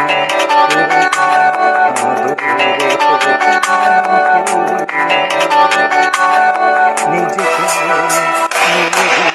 Need you.